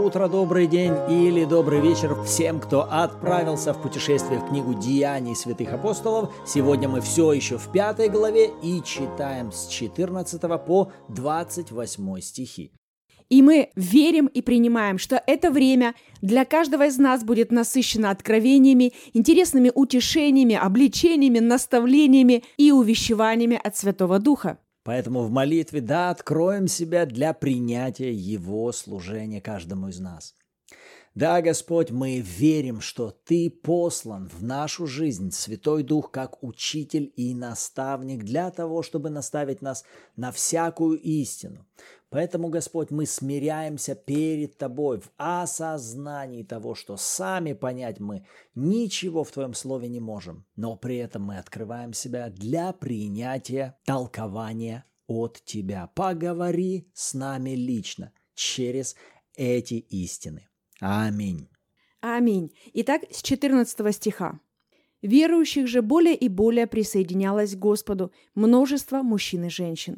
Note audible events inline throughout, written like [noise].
утро, добрый день или добрый вечер всем, кто отправился в путешествие в книгу «Деяний святых апостолов». Сегодня мы все еще в пятой главе и читаем с 14 по 28 стихи. И мы верим и принимаем, что это время для каждого из нас будет насыщено откровениями, интересными утешениями, обличениями, наставлениями и увещеваниями от Святого Духа. Поэтому в молитве, да, откроем себя для принятия Его служения каждому из нас. Да, Господь, мы верим, что Ты послан в нашу жизнь, Святой Дух, как учитель и наставник, для того, чтобы наставить нас на всякую истину. Поэтому, Господь, мы смиряемся перед Тобой в осознании того, что сами понять мы ничего в Твоем Слове не можем, но при этом мы открываем себя для принятия толкования от Тебя. Поговори с нами лично через эти истины. Аминь. Аминь. Итак, с 14 стиха. Верующих же более и более присоединялось к Господу множество мужчин и женщин.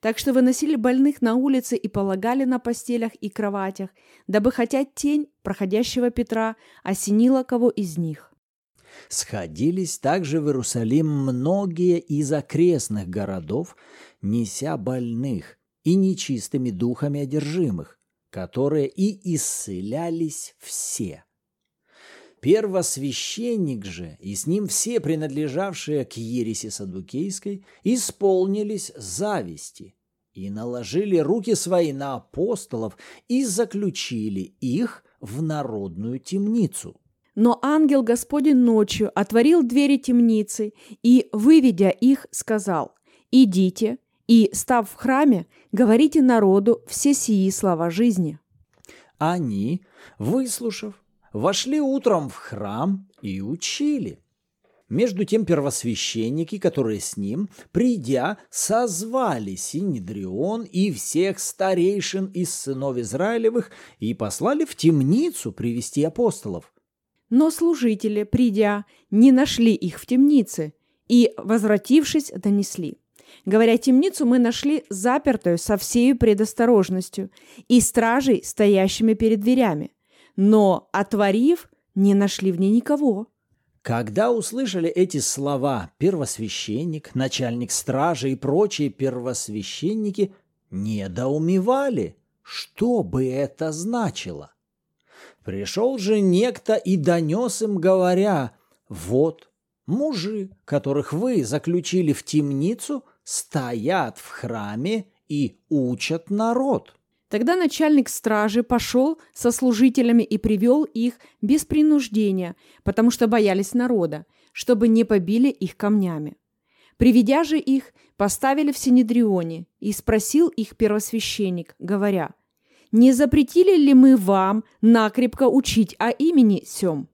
Так что выносили больных на улице и полагали на постелях и кроватях, дабы хотя тень проходящего Петра осенила кого из них. Сходились также в Иерусалим многие из окрестных городов, неся больных и нечистыми духами одержимых, которые и исцелялись все. Первосвященник же и с ним все принадлежавшие к ереси Садукейской исполнились зависти и наложили руки свои на апостолов и заключили их в народную темницу. Но ангел Господень ночью отворил двери темницы и, выведя их, сказал, «Идите, и, став в храме, говорите народу все сии слова жизни». Они, выслушав, вошли утром в храм и учили. Между тем первосвященники, которые с ним, придя, созвали Синедрион и всех старейшин из сынов Израилевых и послали в темницу привести апостолов. Но служители, придя, не нашли их в темнице и, возвратившись, донесли – Говоря темницу, мы нашли запертую со всей предосторожностью и стражей, стоящими перед дверями. Но, отворив, не нашли в ней никого. Когда услышали эти слова первосвященник, начальник стражи и прочие первосвященники недоумевали, что бы это значило. Пришел же некто и донес им, говоря, «Вот, мужи, которых вы заключили в темницу, стоят в храме и учат народ. Тогда начальник стражи пошел со служителями и привел их без принуждения, потому что боялись народа, чтобы не побили их камнями. Приведя же их, поставили в Синедрионе, и спросил их первосвященник, говоря, «Не запретили ли мы вам накрепко учить о имени сем?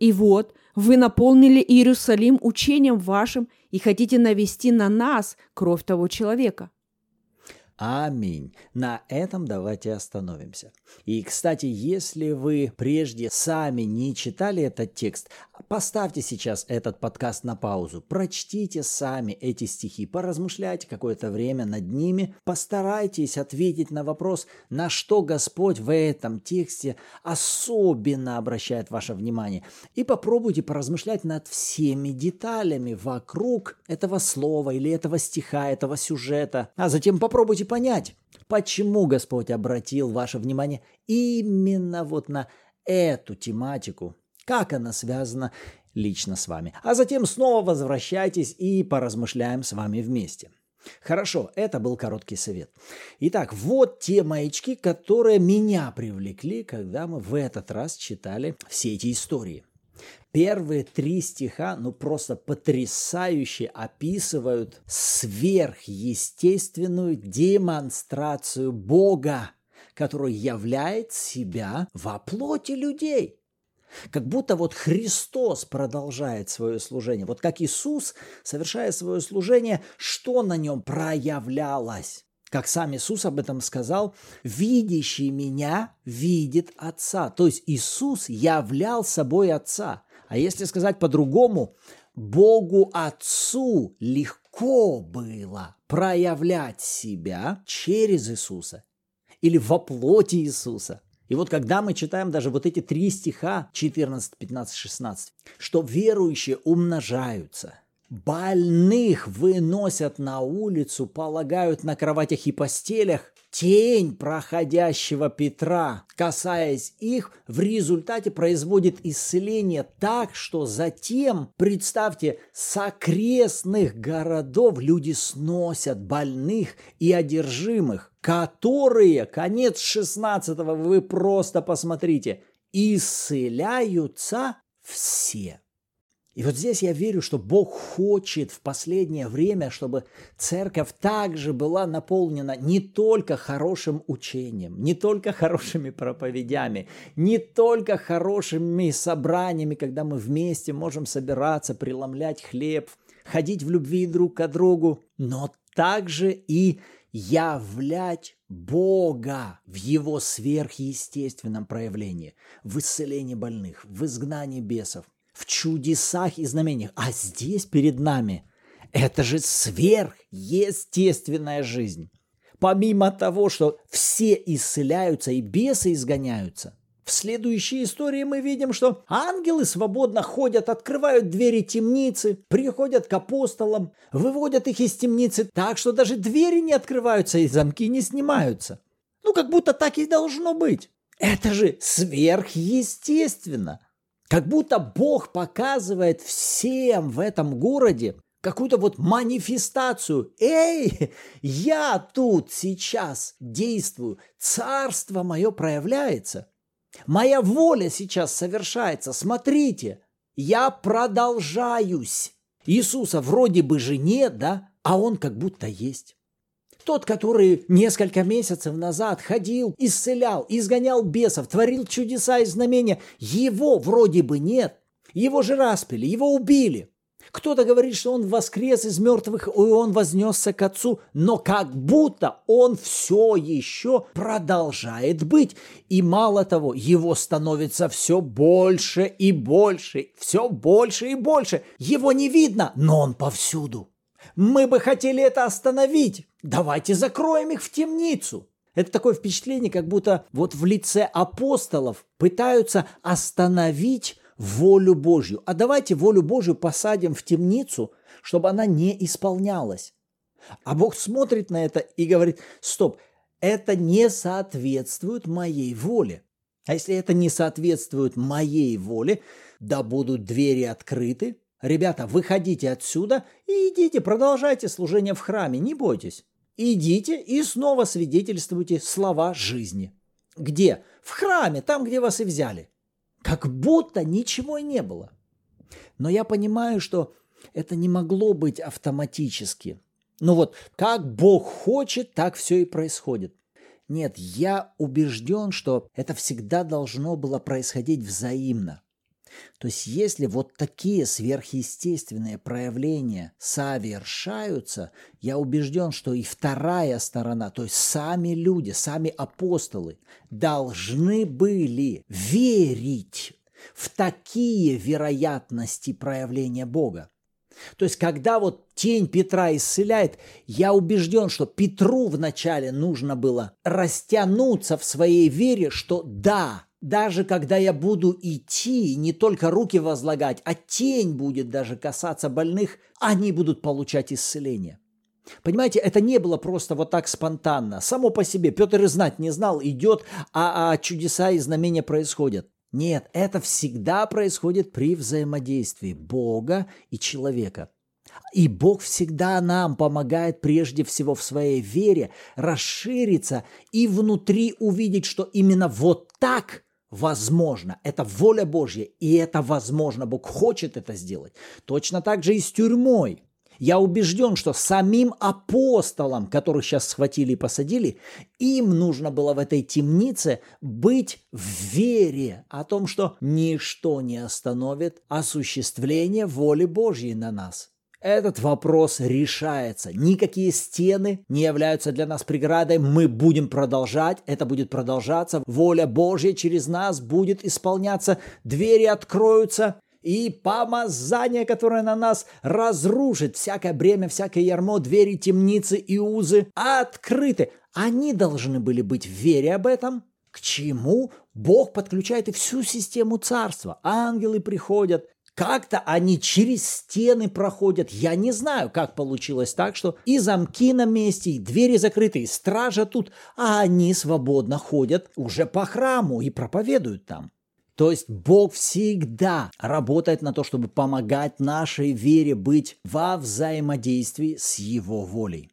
И вот, вы наполнили Иерусалим учением вашим и хотите навести на нас кровь того человека. Аминь. На этом давайте остановимся. И, кстати, если вы прежде сами не читали этот текст, поставьте сейчас этот подкаст на паузу, прочтите сами эти стихи, поразмышляйте какое-то время над ними, постарайтесь ответить на вопрос, на что Господь в этом тексте особенно обращает ваше внимание, и попробуйте поразмышлять над всеми деталями вокруг этого слова или этого стиха, этого сюжета, а затем попробуйте понять, почему Господь обратил ваше внимание именно вот на эту тематику, как она связана лично с вами. А затем снова возвращайтесь и поразмышляем с вами вместе. Хорошо, это был короткий совет. Итак, вот те маячки, которые меня привлекли, когда мы в этот раз читали все эти истории. Первые три стиха, ну просто потрясающе описывают сверхъестественную демонстрацию Бога, который являет себя во плоти людей. Как будто вот Христос продолжает свое служение. Вот как Иисус, совершая свое служение, что на нем проявлялось? Как сам Иисус об этом сказал, «Видящий меня видит Отца». То есть Иисус являл собой Отца. А если сказать по-другому, Богу Отцу легко было проявлять себя через Иисуса или во плоти Иисуса. И вот когда мы читаем даже вот эти три стиха, 14, 15, 16, что верующие умножаются, больных выносят на улицу, полагают на кроватях и постелях, тень проходящего Петра, касаясь их, в результате производит исцеление так, что затем, представьте, с окрестных городов люди сносят больных и одержимых, которые, конец 16 вы просто посмотрите, исцеляются все. И вот здесь я верю, что Бог хочет в последнее время, чтобы церковь также была наполнена не только хорошим учением, не только хорошими проповедями, не только хорошими собраниями, когда мы вместе можем собираться, преломлять хлеб, ходить в любви друг к другу, но также и являть Бога в Его сверхъестественном проявлении, в исцелении больных, в изгнании бесов – в чудесах и знамениях. А здесь перед нами это же сверхъестественная жизнь. Помимо того, что все исцеляются и бесы изгоняются, в следующей истории мы видим, что ангелы свободно ходят, открывают двери темницы, приходят к апостолам, выводят их из темницы так, что даже двери не открываются и замки не снимаются. Ну, как будто так и должно быть. Это же сверхъестественно. Как будто Бог показывает всем в этом городе какую-то вот манифестацию. Эй, я тут сейчас действую, царство мое проявляется. Моя воля сейчас совершается. Смотрите, я продолжаюсь. Иисуса вроде бы же нет, да, а он как будто есть. Тот, который несколько месяцев назад ходил, исцелял, изгонял бесов, творил чудеса и знамения, его вроде бы нет. Его же распили, его убили. Кто-то говорит, что он воскрес из мертвых, и он вознесся к Отцу, но как будто он все еще продолжает быть. И мало того, его становится все больше и больше, все больше и больше. Его не видно, но он повсюду. Мы бы хотели это остановить. Давайте закроем их в темницу. Это такое впечатление, как будто вот в лице апостолов пытаются остановить волю Божью. А давайте волю Божью посадим в темницу, чтобы она не исполнялась. А Бог смотрит на это и говорит, стоп, это не соответствует моей воле. А если это не соответствует моей воле, да будут двери открыты, Ребята, выходите отсюда и идите, продолжайте служение в храме, не бойтесь. Идите и снова свидетельствуйте слова жизни. Где? В храме, там, где вас и взяли. Как будто ничего и не было. Но я понимаю, что это не могло быть автоматически. Ну вот, как Бог хочет, так все и происходит. Нет, я убежден, что это всегда должно было происходить взаимно. То есть если вот такие сверхъестественные проявления совершаются, я убежден, что и вторая сторона, то есть сами люди, сами апостолы должны были верить в такие вероятности проявления Бога. То есть, когда вот тень Петра исцеляет, я убежден, что Петру вначале нужно было растянуться в своей вере, что да, даже когда я буду идти, не только руки возлагать, а тень будет даже касаться больных, они будут получать исцеление. Понимаете, это не было просто вот так спонтанно. Само по себе Петр и знать не знал, идет, а, а чудеса и знамения происходят. Нет, это всегда происходит при взаимодействии Бога и человека. И Бог всегда нам помогает прежде всего в своей вере расшириться и внутри увидеть, что именно вот так возможно. Это воля Божья, и это возможно. Бог хочет это сделать. Точно так же и с тюрьмой. Я убежден, что самим апостолам, которых сейчас схватили и посадили, им нужно было в этой темнице быть в вере о том, что ничто не остановит осуществление воли Божьей на нас. Этот вопрос решается. Никакие стены не являются для нас преградой. Мы будем продолжать. Это будет продолжаться. Воля Божья через нас будет исполняться. Двери откроются. И помазание, которое на нас разрушит всякое бремя, всякое ярмо, двери, темницы и узы, открыты. Они должны были быть в вере об этом. К чему? Бог подключает и всю систему царства. Ангелы приходят, как-то они через стены проходят. Я не знаю, как получилось так, что и замки на месте, и двери закрыты, и стража тут, а они свободно ходят уже по храму и проповедуют там. То есть Бог всегда работает на то, чтобы помогать нашей вере быть во взаимодействии с Его волей.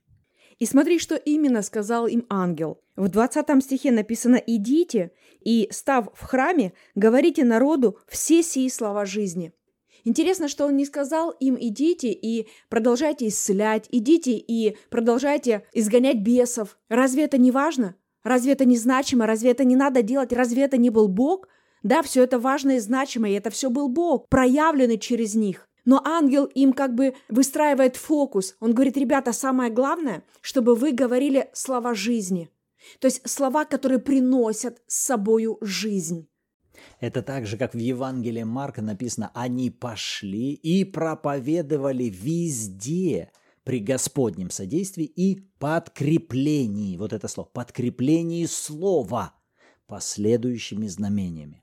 И смотри, что именно сказал им ангел. В 20 стихе написано «Идите и, став в храме, говорите народу все сии слова жизни». Интересно, что он не сказал им «идите и продолжайте исцелять, идите и продолжайте изгонять бесов». Разве это не важно? Разве это не значимо? Разве это не надо делать? Разве это не был Бог? Да, все это важно и значимо, и это все был Бог, проявленный через них. Но ангел им как бы выстраивает фокус. Он говорит, ребята, самое главное, чтобы вы говорили слова жизни. То есть слова, которые приносят с собою жизнь. Это так же, как в Евангелии Марка написано, они пошли и проповедовали везде при Господнем содействии и подкреплении, вот это слово, подкреплении слова последующими знамениями.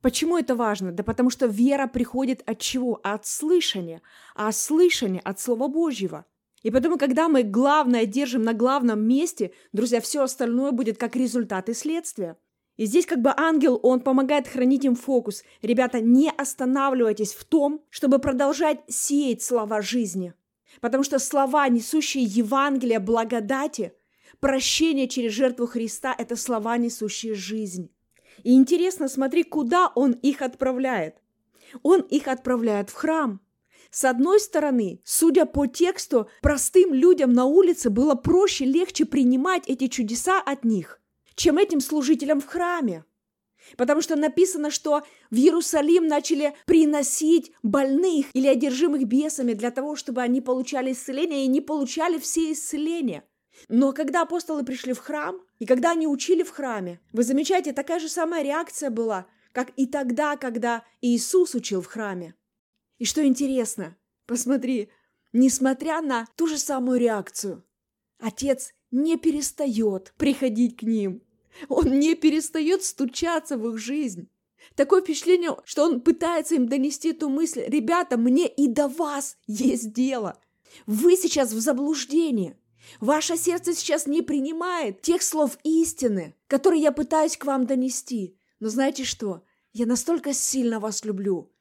Почему это важно? Да потому что вера приходит от чего? От слышания, а слышание от Слова Божьего. И поэтому, когда мы главное держим на главном месте, друзья, все остальное будет как результат и следствие – и здесь как бы ангел, он помогает хранить им фокус. Ребята, не останавливайтесь в том, чтобы продолжать сеять слова жизни. Потому что слова, несущие Евангелие благодати, прощение через жертву Христа – это слова, несущие жизнь. И интересно, смотри, куда он их отправляет. Он их отправляет в храм. С одной стороны, судя по тексту, простым людям на улице было проще, легче принимать эти чудеса от них – чем этим служителям в храме. Потому что написано, что в Иерусалим начали приносить больных или одержимых бесами для того, чтобы они получали исцеление, и не получали все исцеления. Но когда апостолы пришли в храм, и когда они учили в храме, вы замечаете, такая же самая реакция была, как и тогда, когда Иисус учил в храме. И что интересно, посмотри, несмотря на ту же самую реакцию, Отец не перестает приходить к ним – он не перестает стучаться в их жизнь. Такое впечатление, что он пытается им донести эту мысль. Ребята, мне и до вас есть дело. Вы сейчас в заблуждении. Ваше сердце сейчас не принимает тех слов истины, которые я пытаюсь к вам донести. Но знаете что? Я настолько сильно вас люблю.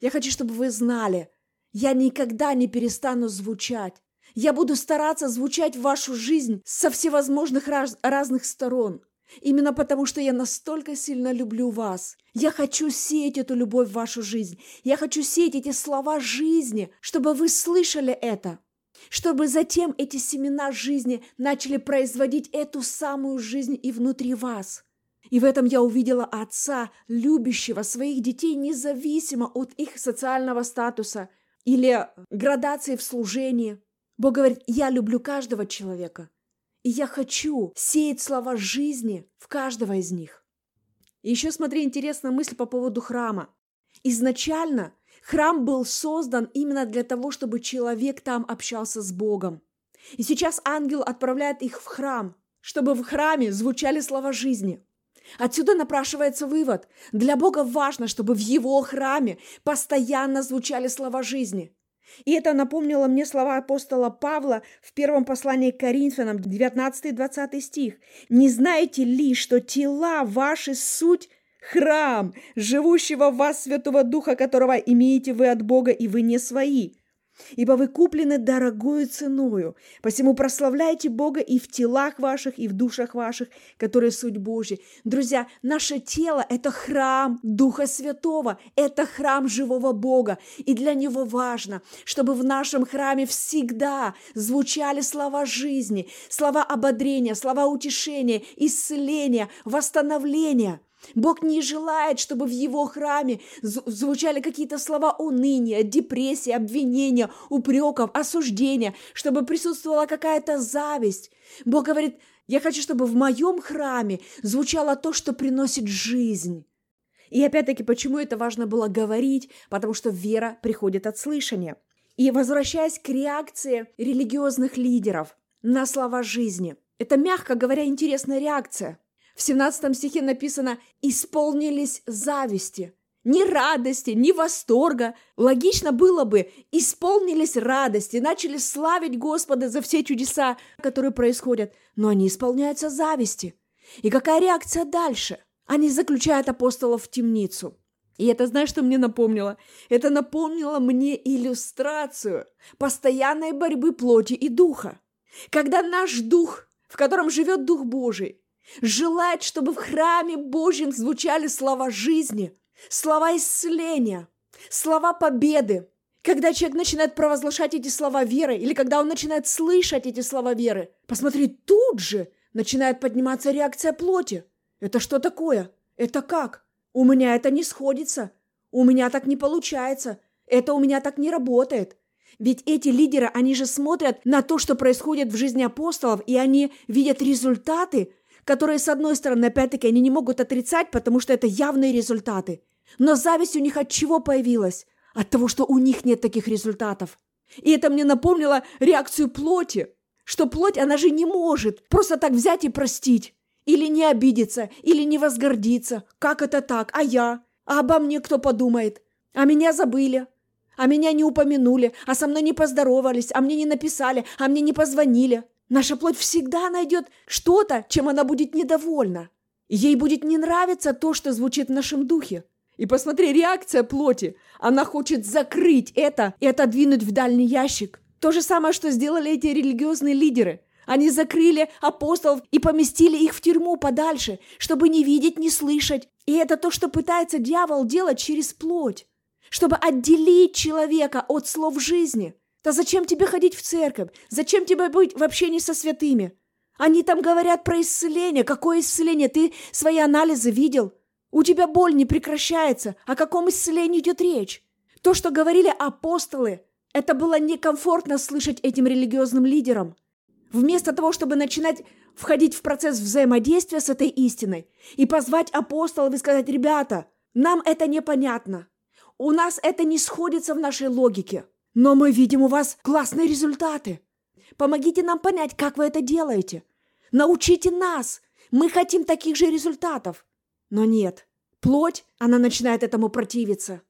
Я хочу, чтобы вы знали, я никогда не перестану звучать. Я буду стараться звучать в вашу жизнь со всевозможных раз- разных сторон. Именно потому, что я настолько сильно люблю вас. Я хочу сеять эту любовь в вашу жизнь. Я хочу сеять эти слова жизни, чтобы вы слышали это. Чтобы затем эти семена жизни начали производить эту самую жизнь и внутри вас. И в этом я увидела отца, любящего своих детей независимо от их социального статуса или градации в служении. Бог говорит, я люблю каждого человека. И я хочу сеять слова жизни в каждого из них. Еще смотри, интересная мысль по поводу храма. Изначально храм был создан именно для того, чтобы человек там общался с Богом. И сейчас ангел отправляет их в храм, чтобы в храме звучали слова жизни. Отсюда напрашивается вывод. Для Бога важно, чтобы в его храме постоянно звучали слова жизни. И это напомнило мне слова апостола Павла в первом послании к Коринфянам, 19-20 стих. «Не знаете ли, что тела ваши суть храм, живущего в вас Святого Духа, которого имеете вы от Бога, и вы не свои?» Ибо вы куплены дорогою ценою. Посему прославляйте Бога и в телах ваших, и в душах ваших, которые суть Божья. Друзья, наше тело – это храм Духа Святого, это храм живого Бога. И для Него важно, чтобы в нашем храме всегда звучали слова жизни, слова ободрения, слова утешения, исцеления, восстановления – Бог не желает, чтобы в его храме звучали какие-то слова уныния, депрессии, обвинения, упреков, осуждения, чтобы присутствовала какая-то зависть. Бог говорит, я хочу, чтобы в моем храме звучало то, что приносит жизнь. И опять-таки, почему это важно было говорить? Потому что вера приходит от слышания. И возвращаясь к реакции религиозных лидеров на слова жизни, это, мягко говоря, интересная реакция – В 17 стихе написано «исполнились зависти». Ни радости, ни восторга. Логично было бы, исполнились радости, начали славить Господа за все чудеса, которые происходят, но они исполняются зависти. И какая реакция дальше? Они заключают апостолов в темницу. И это, знаешь, что мне напомнило? Это напомнило мне иллюстрацию постоянной борьбы плоти и духа. Когда наш дух, в котором живет Дух Божий, желает, чтобы в храме Божьем звучали слова жизни, слова исцеления, слова победы, когда человек начинает провозглашать эти слова веры, или когда он начинает слышать эти слова веры, посмотри, тут же начинает подниматься реакция плоти. Это что такое? Это как? У меня это не сходится. У меня так не получается. Это у меня так не работает. Ведь эти лидеры, они же смотрят на то, что происходит в жизни апостолов, и они видят результаты, которые, с одной стороны, опять-таки, они не могут отрицать, потому что это явные результаты. Но зависть у них от чего появилась? От того, что у них нет таких результатов. И это мне напомнило реакцию плоти, что плоть, она же не может просто так взять и простить. Или не обидеться, или не возгордиться. Как это так? А я? А обо мне кто подумает? А меня забыли. А меня не упомянули, а со мной не поздоровались, а мне не написали, а мне не позвонили. Наша плоть всегда найдет что-то, чем она будет недовольна. Ей будет не нравиться то, что звучит в нашем духе. И посмотри, реакция плоти. Она хочет закрыть это и отодвинуть в дальний ящик. То же самое, что сделали эти религиозные лидеры. Они закрыли апостолов и поместили их в тюрьму подальше, чтобы не видеть, не слышать. И это то, что пытается дьявол делать через плоть, чтобы отделить человека от слов жизни. Да зачем тебе ходить в церковь? Зачем тебе быть в общении со святыми? Они там говорят про исцеление. Какое исцеление? Ты свои анализы видел? У тебя боль не прекращается. О каком исцелении идет речь? То, что говорили апостолы, это было некомфортно слышать этим религиозным лидерам. Вместо того, чтобы начинать входить в процесс взаимодействия с этой истиной и позвать апостолов и сказать, ребята, нам это непонятно, у нас это не сходится в нашей логике, но мы видим у вас классные результаты. Помогите нам понять, как вы это делаете. Научите нас. Мы хотим таких же результатов. Но нет. Плоть, она начинает этому противиться.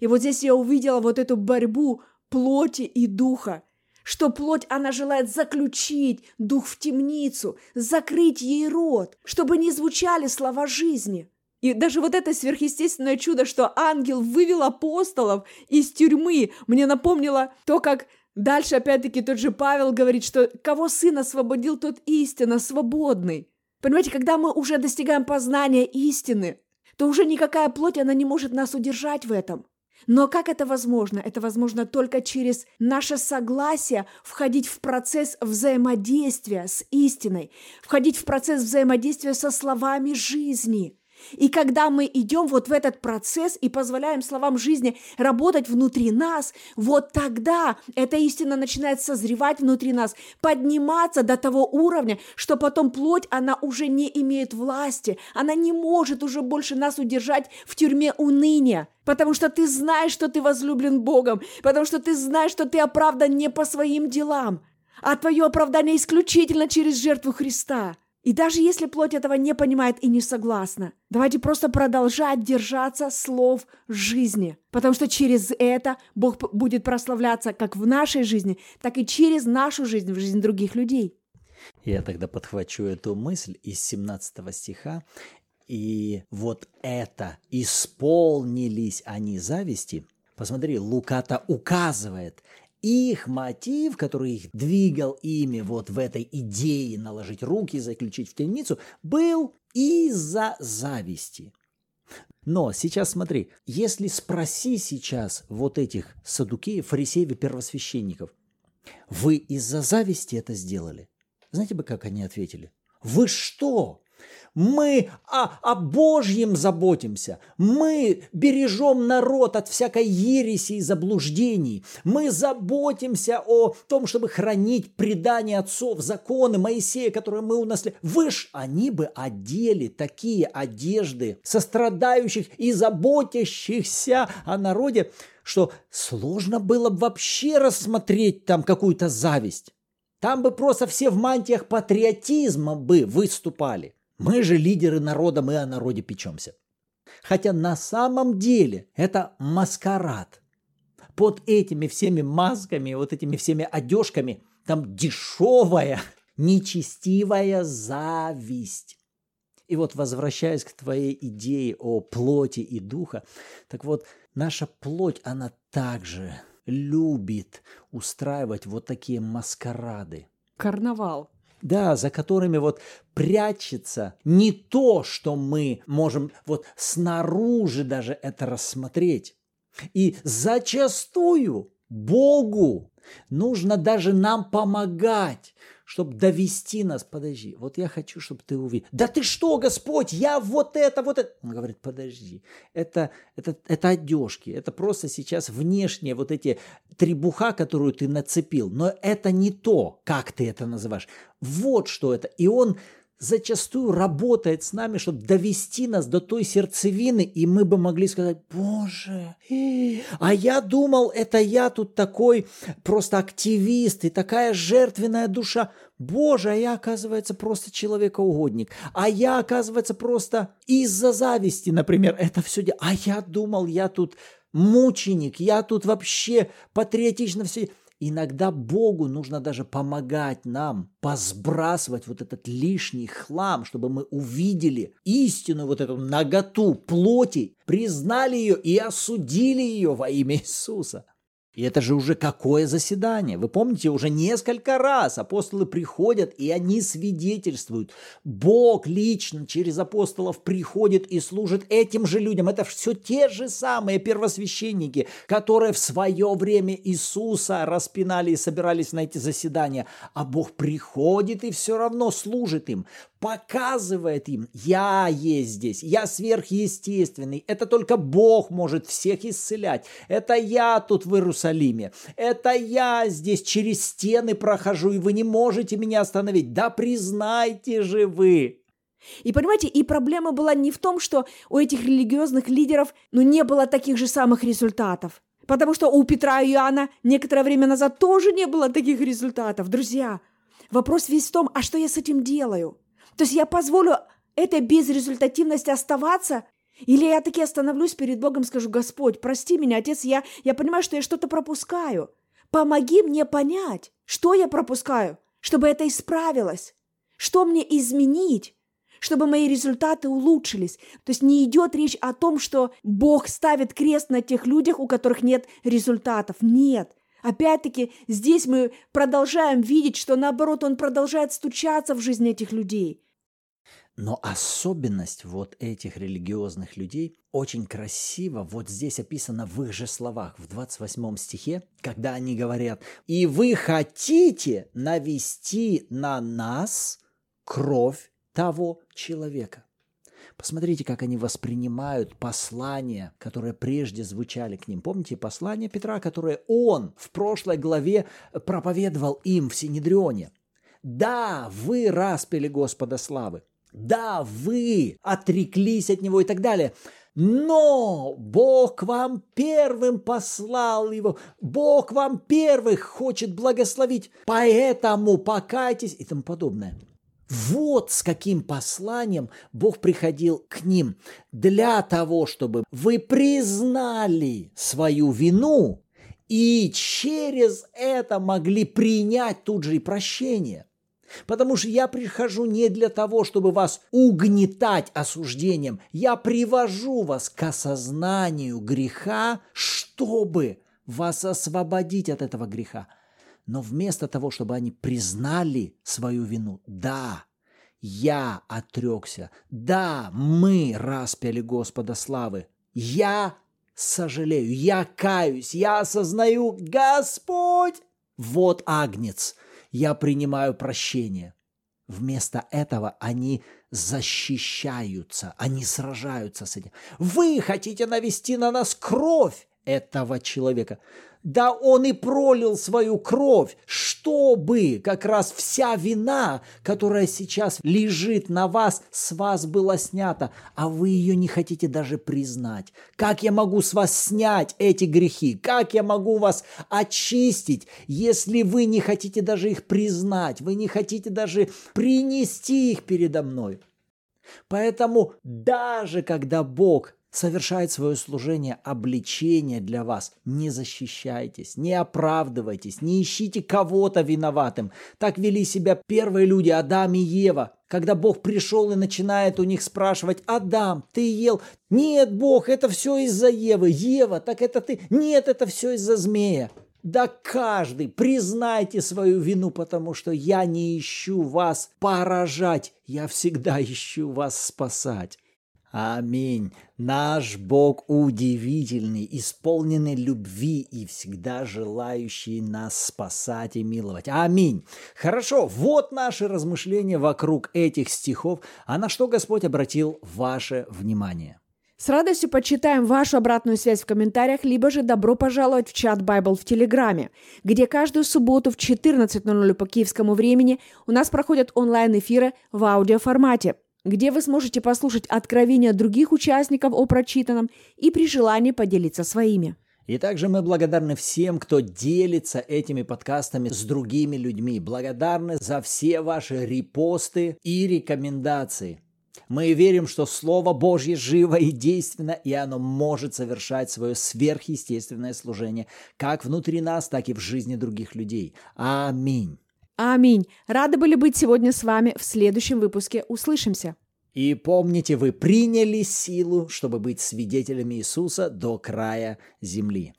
И вот здесь я увидела вот эту борьбу плоти и духа что плоть она желает заключить дух в темницу, закрыть ей рот, чтобы не звучали слова жизни. И даже вот это сверхъестественное чудо, что ангел вывел апостолов из тюрьмы, мне напомнило то, как дальше опять-таки тот же Павел говорит, что кого сын освободил, тот истинно свободный. Понимаете, когда мы уже достигаем познания истины, то уже никакая плоть, она не может нас удержать в этом. Но как это возможно? Это возможно только через наше согласие входить в процесс взаимодействия с истиной, входить в процесс взаимодействия со словами жизни. И когда мы идем вот в этот процесс и позволяем словам жизни работать внутри нас, вот тогда эта истина начинает созревать внутри нас, подниматься до того уровня, что потом плоть, она уже не имеет власти, она не может уже больше нас удержать в тюрьме уныния. Потому что ты знаешь, что ты возлюблен Богом, потому что ты знаешь, что ты оправдан не по своим делам, а твое оправдание исключительно через жертву Христа. И даже если плоть этого не понимает и не согласна, давайте просто продолжать держаться слов жизни, потому что через это Бог будет прославляться как в нашей жизни, так и через нашу жизнь, в жизнь других людей. Я тогда подхвачу эту мысль из 17 стиха. И вот это исполнились они зависти. Посмотри, Луката указывает, их мотив, который их двигал ими вот в этой идее наложить руки, заключить в темницу, был из-за зависти. Но сейчас смотри, если спроси сейчас вот этих садукеев, фарисеев и первосвященников, вы из-за зависти это сделали? Знаете бы, как они ответили? Вы что? Мы о, о Божьем заботимся. Мы бережем народ от всякой ереси и заблуждений. Мы заботимся о том, чтобы хранить предание отцов, законы Моисея, которые мы унаследовали. Вы ж, они бы одели такие одежды сострадающих и заботящихся о народе, что сложно было бы вообще рассмотреть там какую-то зависть. Там бы просто все в мантиях патриотизма бы выступали. Мы же лидеры народа, мы о народе печемся. Хотя на самом деле это маскарад. Под этими всеми масками, вот этими всеми одежками, там дешевая, [laughs] нечестивая зависть. И вот возвращаясь к твоей идее о плоти и духа, так вот, наша плоть, она также любит устраивать вот такие маскарады. Карнавал. Да, за которыми вот прячется не то, что мы можем вот снаружи даже это рассмотреть. И зачастую Богу нужно даже нам помогать, чтобы довести нас. Подожди, вот я хочу, чтобы ты увидел. Да ты что, Господь, я вот это, вот это. Он говорит, подожди, это, это, это одежки, это просто сейчас внешние вот эти требуха, которую ты нацепил. Но это не то, как ты это называешь. Вот что это. И он зачастую работает с нами, чтобы довести нас до той сердцевины, и мы бы могли сказать, Боже, а я думал, это я тут такой просто активист и такая жертвенная душа. Боже, а я, оказывается, просто человекоугодник. А я, оказывается, просто из-за зависти, например, это все. А я думал, я тут мученик, я тут вообще патриотично все. Иногда Богу нужно даже помогать нам посбрасывать вот этот лишний хлам, чтобы мы увидели истину, вот эту наготу плоти, признали ее и осудили ее во имя Иисуса. И это же уже какое заседание? Вы помните, уже несколько раз апостолы приходят, и они свидетельствуют. Бог лично через апостолов приходит и служит этим же людям. Это все те же самые первосвященники, которые в свое время Иисуса распинали и собирались на эти заседания. А Бог приходит и все равно служит им показывает им, я есть здесь, я сверхъестественный, это только Бог может всех исцелять, это я тут в Иерусалиме, это я здесь через стены прохожу, и вы не можете меня остановить, да признайте же вы. И понимаете, и проблема была не в том, что у этих религиозных лидеров ну, не было таких же самых результатов. Потому что у Петра и Иоанна некоторое время назад тоже не было таких результатов. Друзья, вопрос весь в том, а что я с этим делаю? То есть я позволю этой безрезультативности оставаться? Или я таки остановлюсь перед Богом скажу, Господь, прости меня, Отец, я, я понимаю, что я что-то пропускаю. Помоги мне понять, что я пропускаю, чтобы это исправилось. Что мне изменить, чтобы мои результаты улучшились. То есть не идет речь о том, что Бог ставит крест на тех людях, у которых нет результатов. Нет. Опять-таки, здесь мы продолжаем видеть, что наоборот, он продолжает стучаться в жизнь этих людей. Но особенность вот этих религиозных людей очень красиво вот здесь описана в их же словах, в 28 стихе, когда они говорят, «И вы хотите навести на нас кровь того человека». Посмотрите, как они воспринимают послания, которые прежде звучали к ним. Помните послание Петра, которое он в прошлой главе проповедовал им в Синедрионе? Да, вы распили Господа славы. Да, вы отреклись от него и так далее. Но Бог вам первым послал его, Бог вам первых хочет благословить, поэтому покайтесь и тому подобное. Вот с каким посланием Бог приходил к ним. Для того, чтобы вы признали свою вину и через это могли принять тут же и прощение. Потому что я прихожу не для того, чтобы вас угнетать осуждением. Я привожу вас к осознанию греха, чтобы вас освободить от этого греха. Но вместо того, чтобы они признали свою вину, да, я отрекся, да, мы распяли Господа славы, я сожалею, я каюсь, я осознаю, Господь, вот агнец – я принимаю прощение. Вместо этого они защищаются, они сражаются с этим. Вы хотите навести на нас кровь этого человека. Да он и пролил свою кровь, чтобы как раз вся вина, которая сейчас лежит на вас, с вас была снята, а вы ее не хотите даже признать. Как я могу с вас снять эти грехи? Как я могу вас очистить, если вы не хотите даже их признать, вы не хотите даже принести их передо мной? Поэтому даже когда Бог совершает свое служение обличение для вас. Не защищайтесь, не оправдывайтесь, не ищите кого-то виноватым. Так вели себя первые люди, Адам и Ева. Когда Бог пришел и начинает у них спрашивать, Адам, ты ел? Нет, Бог, это все из-за Евы. Ева, так это ты? Нет, это все из-за змея. Да каждый, признайте свою вину, потому что я не ищу вас поражать, я всегда ищу вас спасать. Аминь. Наш Бог удивительный, исполненный любви и всегда желающий нас спасать и миловать. Аминь. Хорошо, вот наши размышления вокруг этих стихов, а на что Господь обратил ваше внимание. С радостью почитаем вашу обратную связь в комментариях, либо же добро пожаловать в чат Bible в Телеграме, где каждую субботу в 14.00 по киевскому времени у нас проходят онлайн-эфиры в аудиоформате – где вы сможете послушать откровения других участников о прочитанном и при желании поделиться своими. И также мы благодарны всем, кто делится этими подкастами с другими людьми. Благодарны за все ваши репосты и рекомендации. Мы верим, что Слово Божье живо и действенно, и оно может совершать свое сверхъестественное служение как внутри нас, так и в жизни других людей. Аминь. Аминь. Рады были быть сегодня с вами. В следующем выпуске услышимся. И помните, вы приняли силу, чтобы быть свидетелями Иисуса до края земли.